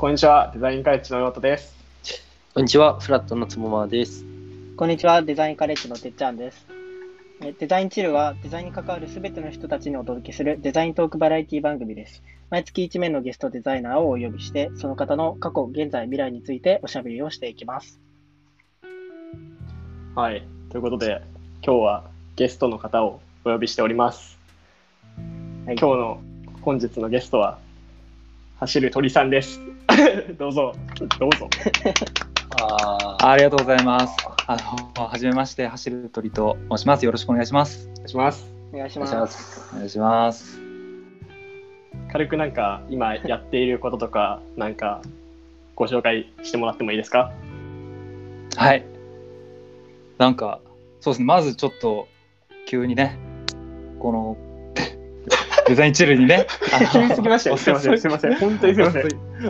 こんにちは、デザインカレッジのヨートです。こんにちは、フラットのつもまです。こんにちは、デザインカレッジのてっちゃんです。えデザインチルはデザインに関わるすべての人たちにお届けするデザイントークバラエティ番組です。毎月1名のゲストデザイナーをお呼びして、その方の過去、現在、未来についておしゃべりをしていきます。はい、ということで、今日はゲストの方をお呼びしております。はい今日の本日のゲストは、走る鳥さんです。どうぞ、どうぞ。あありがとうございます。あの、はじめまして、走る鳥と申します。よろしくお願いします。お願いします。お願いし。ます。お願いします。軽くなんか、今やっていることとか、なんか、ご紹介してもらってもいいですか？はい。なんか、そうですね、まずちょっと、急にね、この、デザインチルにね、あ の急すぎましたよ。すいません、すいません。本当にすいません。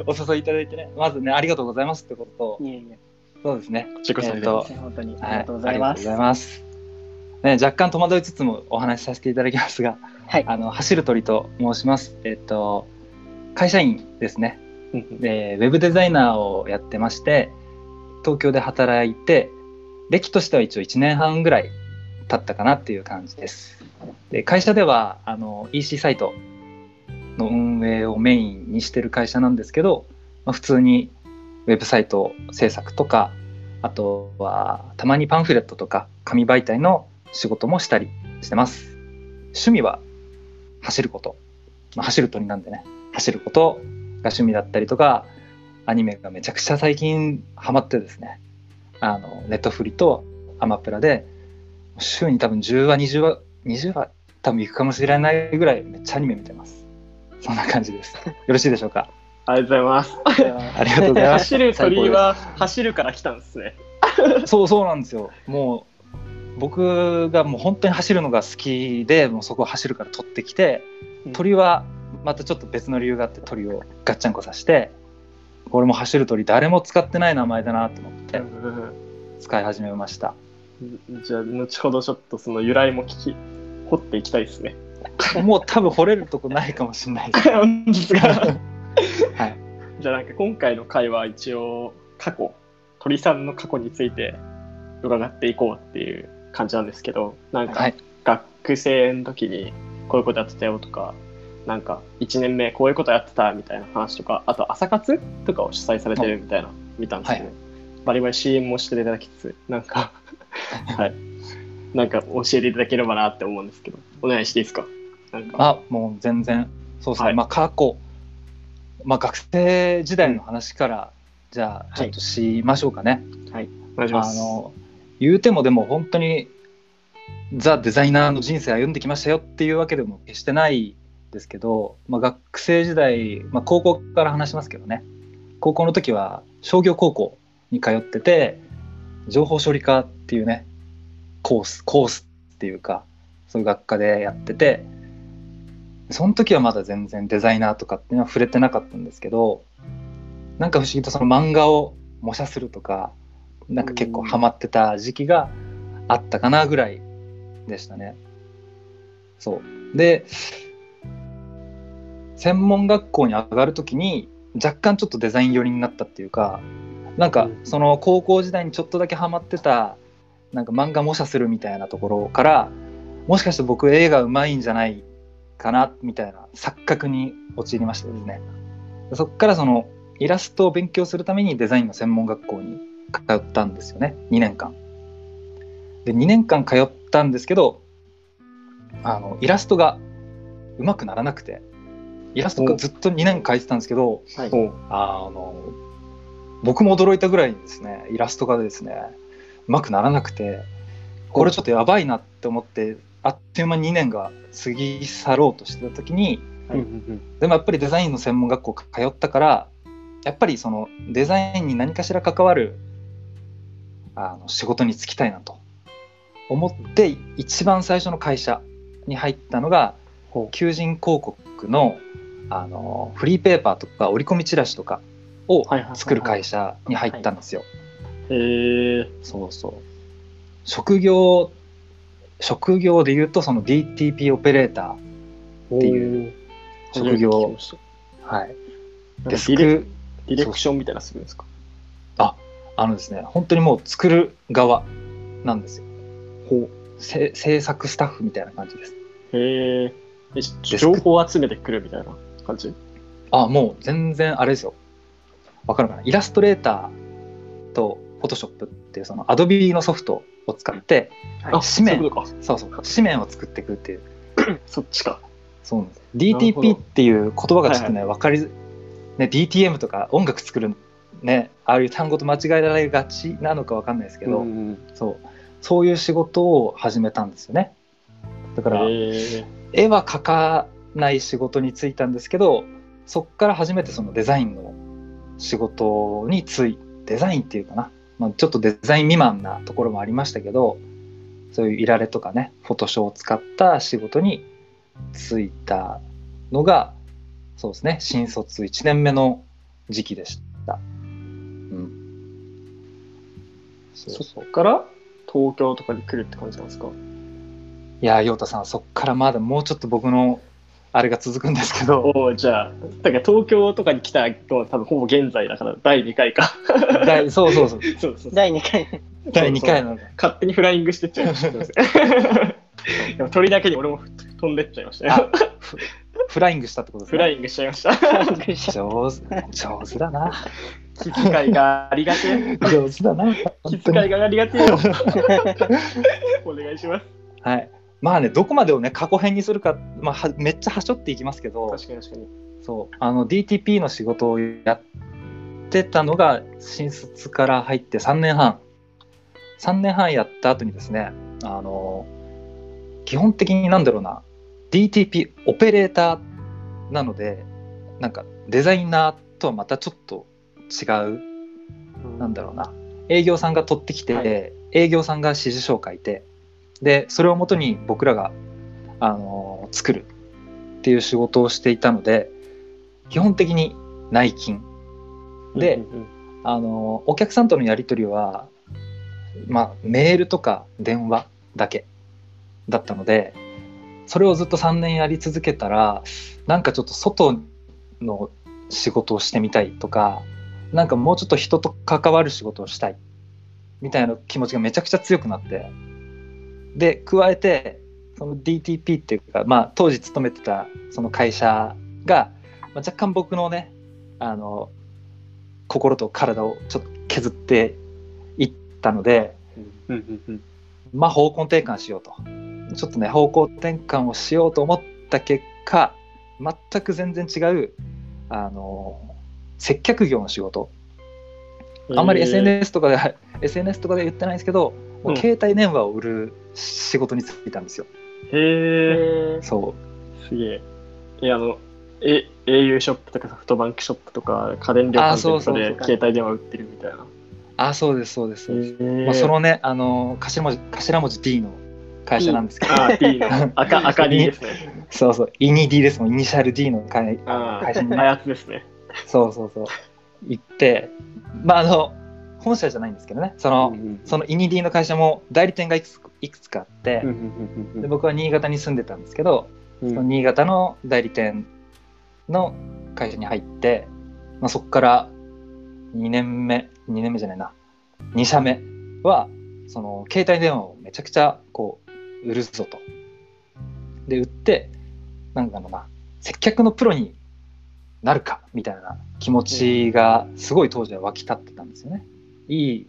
お誘いいただいてね、まずね、ありがとうございますってことと、いえいえ、そうですね。自己紹介えっと本当にあはいりがとうございます。ありがとうございます。ね、若干戸惑いつつもお話しさせていただきますが、はい。あの走る鳥と申します。えっと会社員ですね。でウェブデザイナーをやってまして、東京で働いて、歴としては一応1年半ぐらい経ったかなっていう感じです。で会社ではあの EC サイトの運営をメインにしてる会社なんですけど、まあ、普通にウェブサイト制作とかあとはたまにパンフレットとか紙媒体の仕事もしたりしてます。趣味は走ること、まあ、走る鳥なんでね。走ることが趣味だったりとかアニメがめちゃくちゃ最近ハマってですね。あのネットフリとアマプラで週に多分10話20話20話多分行くかもしれないぐらいめっちゃアニメ見てます。そんな感じです。よろしいでしょうか？ありがとうございます。ありがとうございます。走る鳥は走るから来たんですね。そうそうなんですよ。もう僕がもう本当に走るのが好きでもうそこを走るから取ってきてうん。鳥はまたちょっと別の理由があって鳥をガッチャンコさせてこれも走る鳥誰も使ってない名前だなと思って使い始めました。じゃあ、後ほどちょっとその由来も聞き、掘っていきたいですね。もう多分掘れるとこないかもしれない ですが。はいじゃあなんか今回の回は一応過去、鳥さんの過去について伺っていこうっていう感じなんですけど、なんかはい学生の時にこういうことやってたよとか、なんか1年目こういうことやってたみたいな話とか、あと朝活とかを主催されてるみたいなの見たんですけど、はいバリバリ CM もしていただきつつ、なんか、はい。なんか教えていただければなって思うんですけど、お願いしていいですか？なんか、あもう全然。そうですね、はい。まあ過去、まあ、学生時代の話から、じゃあちょっとしましょうかね、お願いします。あの言うてもでも本当にザ・デザイナーの人生歩んできましたよっていうわけでも決してないですけど、まあ、学生時代、まあ、高校から話しますけどね。高校の時は商業高校に通ってて情報処理科っていうねコースコースっていうかそういう学科でやっててその時はまだ全然デザイナーとかっていうのは触れてなかったんですけどなんか不思議とその漫画を模写するとかなんか結構ハマってた時期があったかなぐらいでしたね。そうで専門学校に上がる時に若干ちょっとデザイン寄りになったっていうかなんかその高校時代にちょっとだけハマってたなんか漫画模写するみたいなところからもしかして僕映画うまいんじゃないかなみたいな錯覚に陥りましてですね。そこからそのイラストを勉強するためにデザインの専門学校に通ったんですよね。2年間。で2年間通ったんですけどあのイラストがうまくならなくてイラストがずっと2年描いてたんですけどはい。あの僕も驚いたぐらいにですね。イラストがですねうまくならなくてこれちょっとやばいなって思ってあっという間に2年が過ぎ去ろうとしてた時にうんうんでもやっぱりデザインの専門学校通ったからやっぱりそのデザインに何かしら関わるあの仕事に就きたいなと思って一番最初の会社に入ったのが求人広告のあのフリーペーパーとか折り込みチラシとかをはいはいはいはい。作る会社に入ったんですよ。えー、そうそう。職業職業で言うとその DTP オペレーターっていう職業。はい。デスクディレクションみたいなのするんですか？あのですね本当にもう作る側なんですよ。ほせ制作スタッフみたいな感じです。う。へえ。え情報を集めてくるみたいな感じ？あもう全然あれですよ。わかるかな？イラストレーターとフォトショップっていうそのアドビのソフトを使ってあ、紙面そう。そうそう。紙面を作っていくっていう。そっちか。そうなんです。DTP ど。っていう言葉がちょっとね、分かりづね DTM とか音楽作るねああいう単語と間違えられがちなのか分かんないですけど、うんそう。そういう仕事を始めたんですよね。だから。絵は描かない仕事に就いたんですけどそっから初めてそのデザインの仕事に就いデザインっていうかな、まあ、ちょっとデザイン未満なところもありましたけどそういういられとかねフォトショーを使った仕事に就いたのがそうですね新卒1年目の時期でした。うん、そうそそうっから東京とかに来るって感じなんですか？いや陽太さんそっからまだもうちょっと僕のあれが続くんですけどおおじゃあ、だから東京とかに来たのは多分ほぼ現在だから第2回か。第そうそうそう そうそうそう。第2回。第2回の勝手にフライングしてっちゃいました。でも鳥だけに俺も飛んでっちゃいましたよ。あフフライングしたってことですねフライングしちゃいました。上手上手だな気遣いがありがてえ。上手だな気遣いがありがてえよ。お願いします。はいまあねどこまでをね過去編にするか、まあ、はめっちゃはしょっていきますけど確かに確かに。そう。あの DTP の仕事をやってたのが新卒から入って3年半。3年半やった後にですねあの基本的になんだろうな DTP オペレーターなのでなんかデザイナーとはまたちょっと違うなんだろうな営業さんが取ってきて、はい。営業さんが指示書を書いてでそれをもとに僕らが、あのー作るっていう仕事をしていたので基本的に内勤。でうんうんあのお客さんとのやり取りは、まあ、メールとか電話だけだったのでそれをずっと3年やり続けたらなんかちょっと外の仕事をしてみたいとかなんかもうちょっと人と関わる仕事をしたいみたいな気持ちがめちゃくちゃ強くなってで加えてその DTP っていうか、まあ、当時勤めてたその会社が、まあ、若干僕のねあの心と体をちょっと削っていったので、まあ、方向転換しようと。ちょっとね方向転換をしようと思った結果全く全然違うあの接客業の仕事。あんまり SNS とかで、SNS とかで言ってないんですけど、もう携帯電話を売る仕事に就いたんですよ。へえ。えそすげえ。え、あの、え、au ショップとかソフトバンクショップとか家電量販あそう店とかそうそうで携帯電話売ってるみたいな。う。あ、そうです、そうです。そうですへまあ、そのね、あの頭文字頭文字 D の会社なんですけど、あ、D の 赤、赤 D ですね。そうそう、イニ D ですもん、イニシャル D の会あ会社にあ、あやつですね。そうそうそう、行って、まあ、あの、本社じゃないんですけどね、その、うんそのイニ D の会社も代理店がいくついくつかあって、で僕は新潟に住んでたんですけど、うん。その新潟の代理店の会社に入って、まあ、そこから2年目2年目じゃないな。2社目はその携帯電話をめちゃくちゃこう売るぞと。で売ってなんだろうな接客のプロになるかみたいな気持ちがすごい当時は湧き立ってたんですよね。いい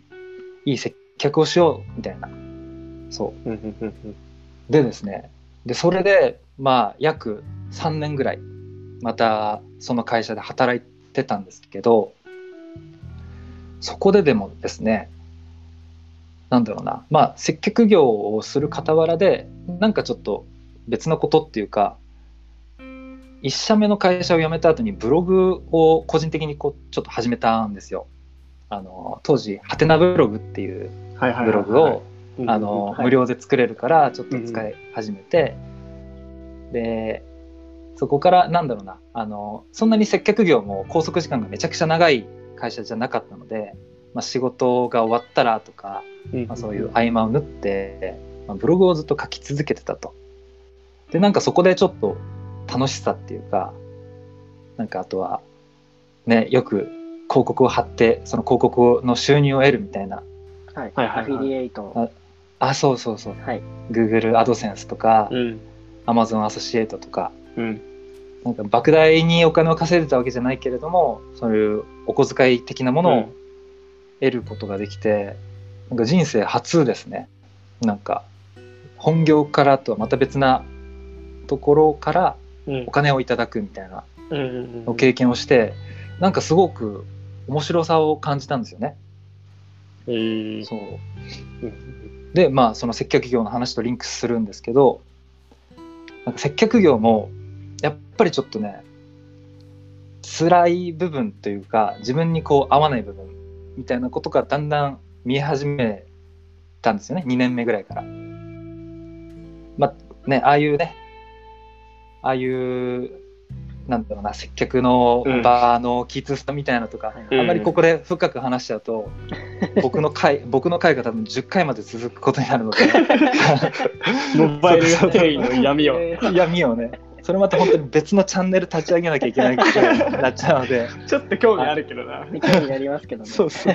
いい接客をしようみたいな。そうでですねでそれでまあ約3年ぐらいまたその会社で働いてたんですけどそこででもですねなんだろうなまあ接客業をする傍らでなんかちょっと別のことっていうか1社目の会社を辞めた後にブログを個人的にこうちょっと始めたんですよ。あの当時ハテナブログっていうブログをあうんの、はい。無料で作れるからちょっと使い始めて、でそこからなんだろうなあのそんなに接客業も拘束時間がめちゃくちゃ長い会社じゃなかったので、まあ、仕事が終わったらとか、うん。まあ、そういう合間を縫って、まあ、ブログをずっと書き続けてたと。でなんかそこでちょっと楽しさっていうかなんかあとはねよく広告を貼ってその広告の収入を得るみたいなはい。はいはいはいアフィリエイト。あそうそうそうはい。Google アドセンスとか、うん。Amazon アソシエイトとかうん。なんか莫大にお金を稼いでたわけじゃないけれどもそういうお小遣い的なものを得ることができて、なんか人生初ですねなんか本業からとはまた別なところからうんお金をいただくみたいなうんうんの経験をして、なんかすごく面白さを感じたんですよね。えーそううんでまあその接客業の話とリンクするんですけどなんか接客業もやっぱりちょっとね辛い部分というか自分にこう合わない部分みたいなことがだんだん見え始めたんですよね2年目ぐらいから。まあねああいうねああいうなんだろうな接客の場のきつさみたいなのとか、うん。あんまりここで深く話しちゃうと、僕の回僕の回が多分10回まで続くことになるので。モバイル店員の闇を。え ー闇をね。それまた本当に別のチャンネル立ち上げなきゃいけないくらいになっちゃうので。ちょっと興味あるけどな。興味ありますけどね。そうそう。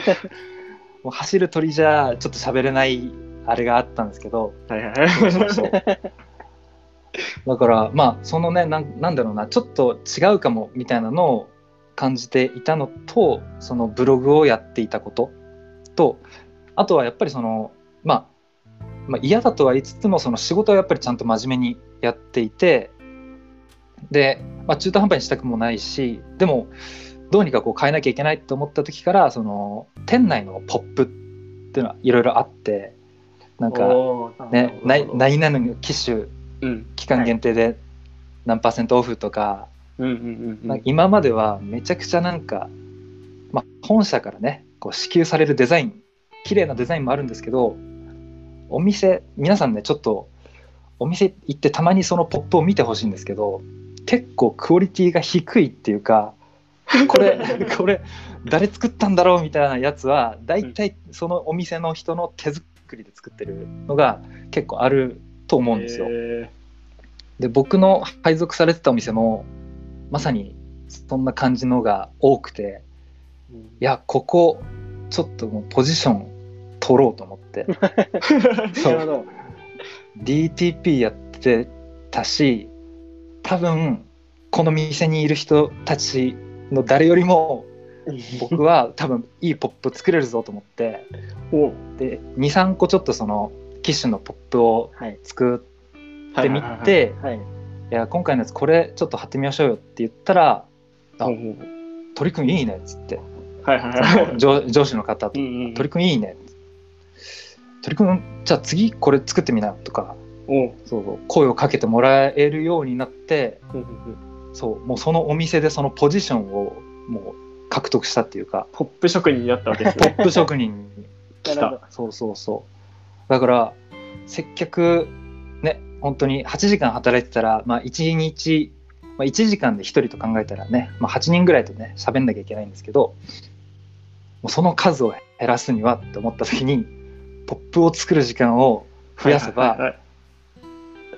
もう走る鳥じゃちょっと喋れないあれがあったんですけど。はいはいだからまあそのねなんなんだろうなちょっと違うかもみたいなのを感じていたのとそのブログをやっていたこと。とあとはやっぱりその、まあ、まあ嫌だとは言いつつもその仕事はやっぱりちゃんと真面目にやっていてで、まあ、中途半端にしたくもないしでもどうにかこう変えなきゃいけないと思った時からその店内のポップっていうのはいろいろあってなんかね、ななるほど。何々の機種うん期間限定で何パーセントオフとか,、うんうんうん。なんか今まではめちゃくちゃなんか、まあ、本社からねこう支給されるデザイン綺麗なデザインもあるんですけどお店皆さんねちょっとお店行ってたまにそのポップを見てほしいんですけど結構クオリティが低いっていうかこれ これ誰作ったんだろうみたいなやつは大体そのお店の人の手作りで作ってるのが結構あると思うんですよ。へで僕の配属されてたお店もまさにそんな感じのが多くてーいやここちょっともうポジション取ろうと思って。そう。DTP やってたし多分この店にいる人たちの誰よりも僕は多分いいポップ作れるぞと思って。お。で23個ちょっとその機種のポップをはい。作ってみてはい。いや今回のやつこれちょっと貼ってみましょうよって言ったらあ鳥くんいいねっつって。はいはいはい。上上司の方と。鳥くんいいね。鳥くんじゃあ次これ作ってみなとかそうそう。声をかけてもらえるようになってそうもうそのお店でそのポジションをもう獲得したっていうか。ポップ職人になったわけですポねップ職人に来た。そうそうそうだから接客ね本当に8時間働いてたら、まあ、1日、まあ、1時間で1人と考えたらね、まあ、8人ぐらいとね喋んなきゃいけないんですけどもうその数を減らすにはって思った時にポップを作る時間を増やせば、はいはいはい。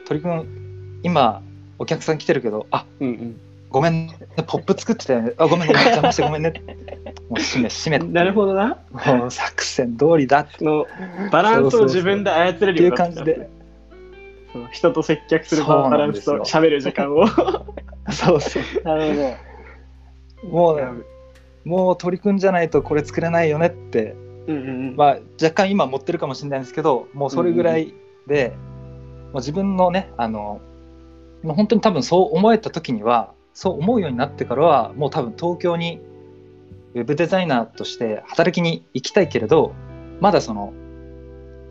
鳥くん今お客さん来てるけどあうんうんごめんね。ポップ作ってたよね。あごめんごめん邪魔してごめんね。もう閉め閉めなるほどな。もう作戦通りだって。そのバランスを自分で操れるようになっていう感じで。その人と接客するバランスと喋る時間を。そうそう。なるほど。もうもう取り組んじゃないとこれ作れないよねって、うんうんうん。まあ、若干今持ってるかもしれないんですけどもうそれぐらいで、もう自分のねあのもう本当に多分そう思えた時にはそう思うようになってからはもう多分東京にウェブデザイナーとして働きに行きたいけれどまだその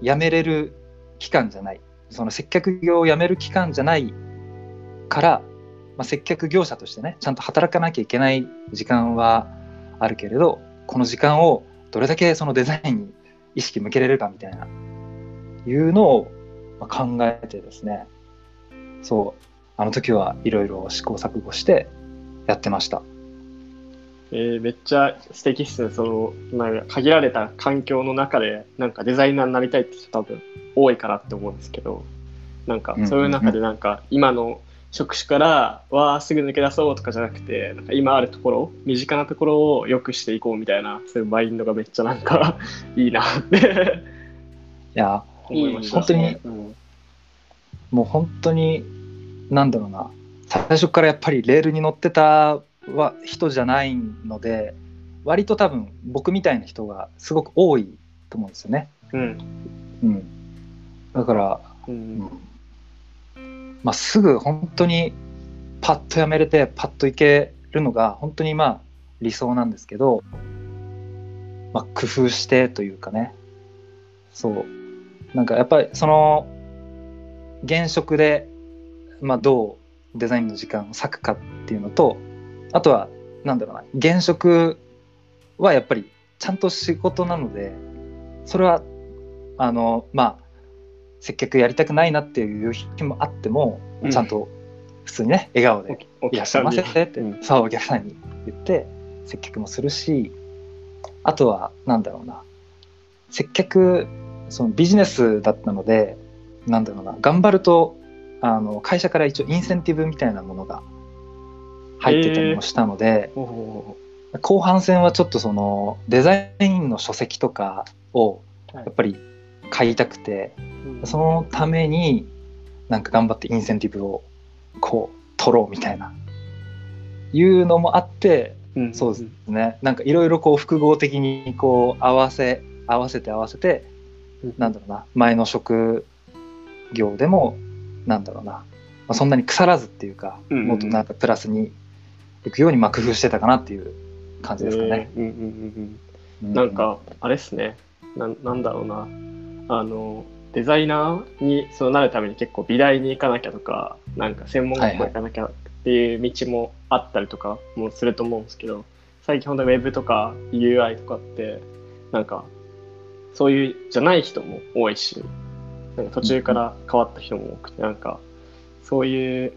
辞めれる期間じゃない。その接客業を辞める期間じゃないから、まあ、接客業者としてねちゃんと働かなきゃいけない時間はあるけれどこの時間をどれだけそのデザインに意識向けれるかみたいないうのを考えてですね。そう。あの時はいろいろ試行錯誤してやってました。えーめっちゃ素敵っすね。その、なんか限られた環境の中で、なんかデザイナーになりたいって人多分多いかなって思うんですけど、なんかうんそういう中でなんか今の職種からわあすぐ抜け出そうとかじゃなくてなんか今あるところ身近なところを良くしていこうみたいなそういうマインドがめっちゃなんか いいなって。いや思いました。本当にうん。もう本当になんだろうな。最初からやっぱりレールに乗ってたは人じゃないので割と多分僕みたいな人がすごく多いと思うんですよね。うん。うん、だから、ううん。んまあ、すぐ本当にパッとやめれてパッといけるのが本当にまあ理想なんですけど、まあ、工夫してというかね。そう。なんかやっぱりその現職で、まあ、どうデザインの時間を割くかっていうのとあとはなんだろうな現職はやっぱりちゃんと仕事なのでそれはあのまあ接客やりたくないなっていう日もあっても、うん。ちゃんと普通にね笑顔でお「いらっしゃいませ」って、うん。そうお客さんに言って接客もするしあとはなんだろうな接客そのビジネスだったのでなんだろうな頑張るとあの会社から一応インセンティブみたいなものが入ってたりもしたので、おお後半戦はちょっとそのデザインの書籍とかをやっぱり買いたくて、そのためになんか頑張ってインセンティブをこう取ろうみたいないうのもあってーそうですね。なんかいろいろこう複合的にこう合わせ合わせて合わせてなんだろうな前の職業でもなんだろうな、まあ、そんなに腐らずっていうか、うんうんうん。もっとなんかプラスにいくようにまあ工夫してたかなっていう感じですかね。えーうんうんうんううん。なんかあれっすね。ななんだろうな。あのデザイナーにそうなるために結構美大に行かなきゃとかなんか専門学校行かなきゃっていう道もあったりとかもすると思うんですけど最近本当にウェブとか UI とかってなんかそういうじゃない人も多いしなんか途中から変わった人も多くてなんかそういう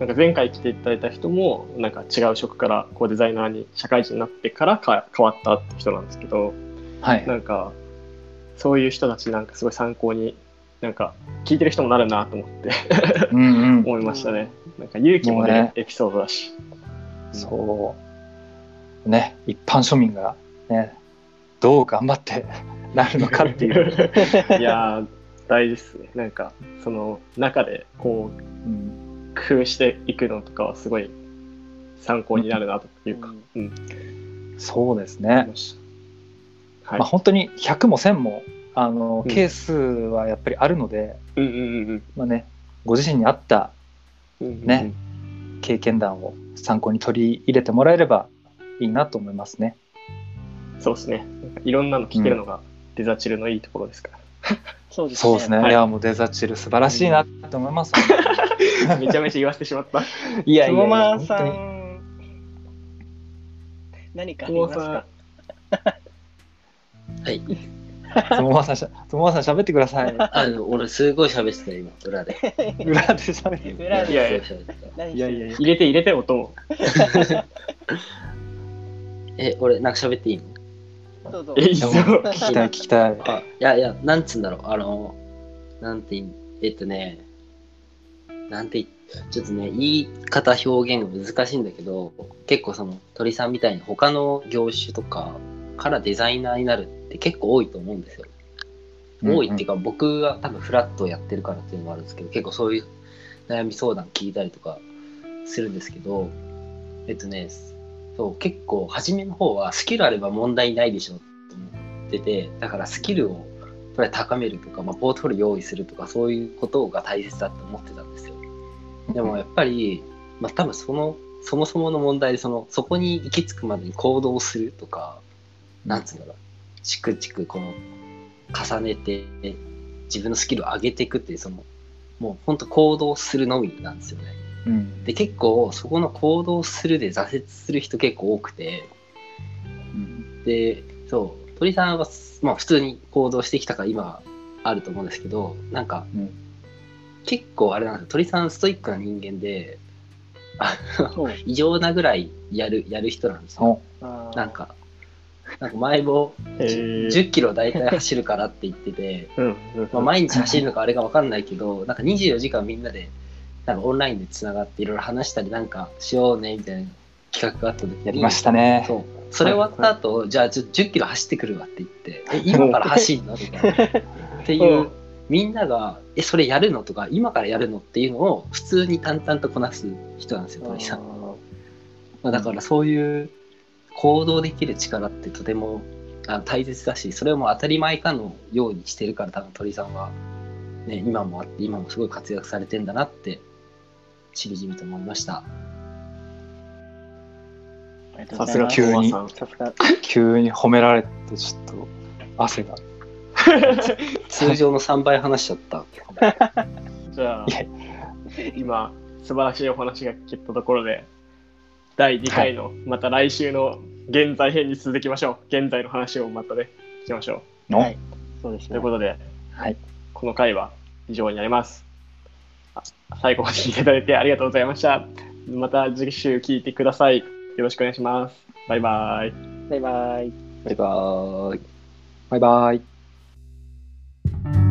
なんか前回来ていただいた人もなんか違う職からこうデザイナーに社会人になってからか変わったって人なんですけどはい。なんかそういう人たちなんかすごい参考になんか聞いてる人もなるなと思ってうんうん。思いましたね。なんか勇気もねね。エピソードだし。そう。ね一般庶民がねどう頑張ってなるのかっていう、いやー大事ですね。なんかその中でこううん、工夫していくのとかはすごい参考になるなというか、うん、そうですね。はい。まあ、本当に100も1000もあのうんケースはやっぱりあるので、うんうんうんまあね、ご自身に合ったうんうん。ね経験談を参考に取り入れてもらえればいいなと思いますね。そうですね。いろんなの聞けるのがデザチルのいいところですから。そうですね。そうですね。はいいや、もうデザチル素晴らしいなと思います。めちゃめちゃ言わせてしまった。いやつもまさ本当にん、何かありますか？はい。つもまさんしゃ、つもまさん喋ってください。あの、俺すごい喋ってた、今、裏で。裏で喋って。裏でいやいやいやいや。入れて入れて音を。え、俺、なんか喋っていいの？どうぞ。え。聞きたい、聞きたい。あ、いやいや、なんつうんだろう、あの、なんていい、えっとね、なんてい、ちょっとね、言い方表現が難しいんだけど、結構その鳥さんみたいに他の業種とかからデザイナーになるって結構多いと思うんですよ。多いっていうか、僕が多分フラットをやってるからっていうのもあるんですけど、結構そういう悩み相談聞いたりとかするんですけど、えっとね、そう、結構初めの方はスキルあれば問題ないでしょと思ってて、だからスキルをやっぱり高めるとか、まあ、ポートフォリオ用意するとか、そういうことが大切だと思ってたんですよ。でもやっぱり、まあ多分その、そもそもの問題で、その、そこに行き着くまでに行動するとか、なんつうんだろう、チクチクこの、重ねて、自分のスキルを上げていくっていう、その、もう本当行動するのみなんですよね。うん。で、結構そこの行動するで挫折する人結構多くて、うん。で、そう、鳥さんは、まあ普通に行動してきたから今はあると思うんですけど、なんか、うん。結構あれなんですよ、鳥さんストイックな人間で、異常なぐらいやる、やる人なんですよ。なんか、なんか前もえー。10キロ大体走るからって言ってて、うん。うん。まあ、毎日走るのかあれが分かんないけど、なんか24時間みんなでなんかオンラインでつながっていろいろ話したりなんかしようねみたいな企画があった時にやりました。ね。そう。それ終わった後、じゃあちょ10キロ走ってくるわって言って、え、今から走んの？みたいな。っていうう、みんなが、え、それやるのとか、今からやるのっていうのを普通に淡々とこなす人なんですよ、鳥さん。まあ、だからそういう行動できる力ってとてもあ大切だし、それをもう当たり前かのようにしてるから、多分鳥さんは、ね、今もあって、今もすごい活躍されてんだなって、しみじみと思いました。さすが。急にさん。さすが。急に褒められて、ちょっと汗が。通常の3倍話しちゃった。じゃあ今、素晴らしいお話が聞けたところで、第2回の、また来週の現在編に続きましょう。現在の話をまたね、聞きましょの、はいそうですう。といねう。ことで、はい。この回は以上になります。最後まで聞いていただいてありがとうございました。また次週聞いてください。よろしくお願いします。バイバイ。バイバイ。バイバイ。バイバイ。